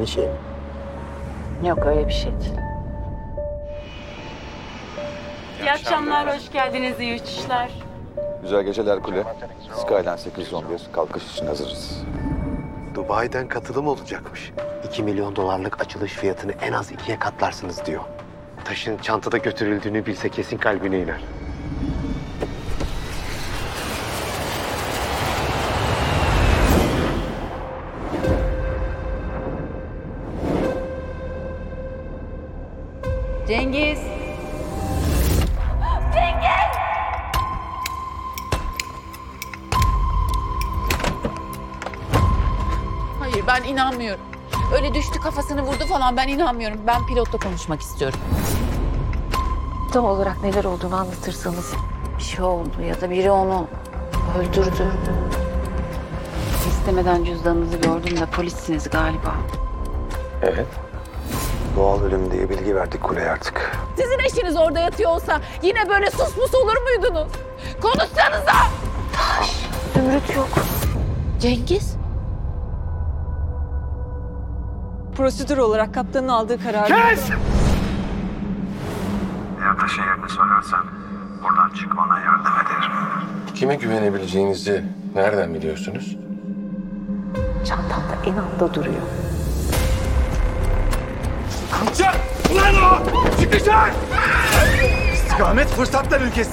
aynı şey mi? Yok öyle bir şey değil. İyi akşamlar, hoş geldiniz, iyi uçuşlar. Güzel geceler kule. Skyline 811 kalkış için hazırız. Dubai'den katılım olacakmış. 2 milyon dolarlık açılış fiyatını en az ikiye katlarsınız diyor. Taşın çantada götürüldüğünü bilse kesin kalbine iner. Cengiz. Hayır ben inanmıyorum. Öyle düştü kafasını vurdu falan ben inanmıyorum. Ben pilotla konuşmak istiyorum. Tam olarak neler olduğunu anlatırsanız. Bir şey oldu ya da biri onu öldürdü. İstemeden cüzdanınızı gördüm de polissiniz galiba. Evet. Doğal ölüm diye bilgi verdik kuleye artık. Sizin eşiniz orada yatıyor olsa yine böyle sus mus olur muydunuz? Konuşsanıza! Zümrüt yok. Cengiz? prosedür olarak kaptanın aldığı karar. Eğer taşın yerini sorarsan buradan çıkmana yardım ederim. Kime güvenebileceğinizi nereden biliyorsunuz? Çantamda en altta duruyor. Ulan o! Çık dışarı! İstikamet fırsatlar ülkesi.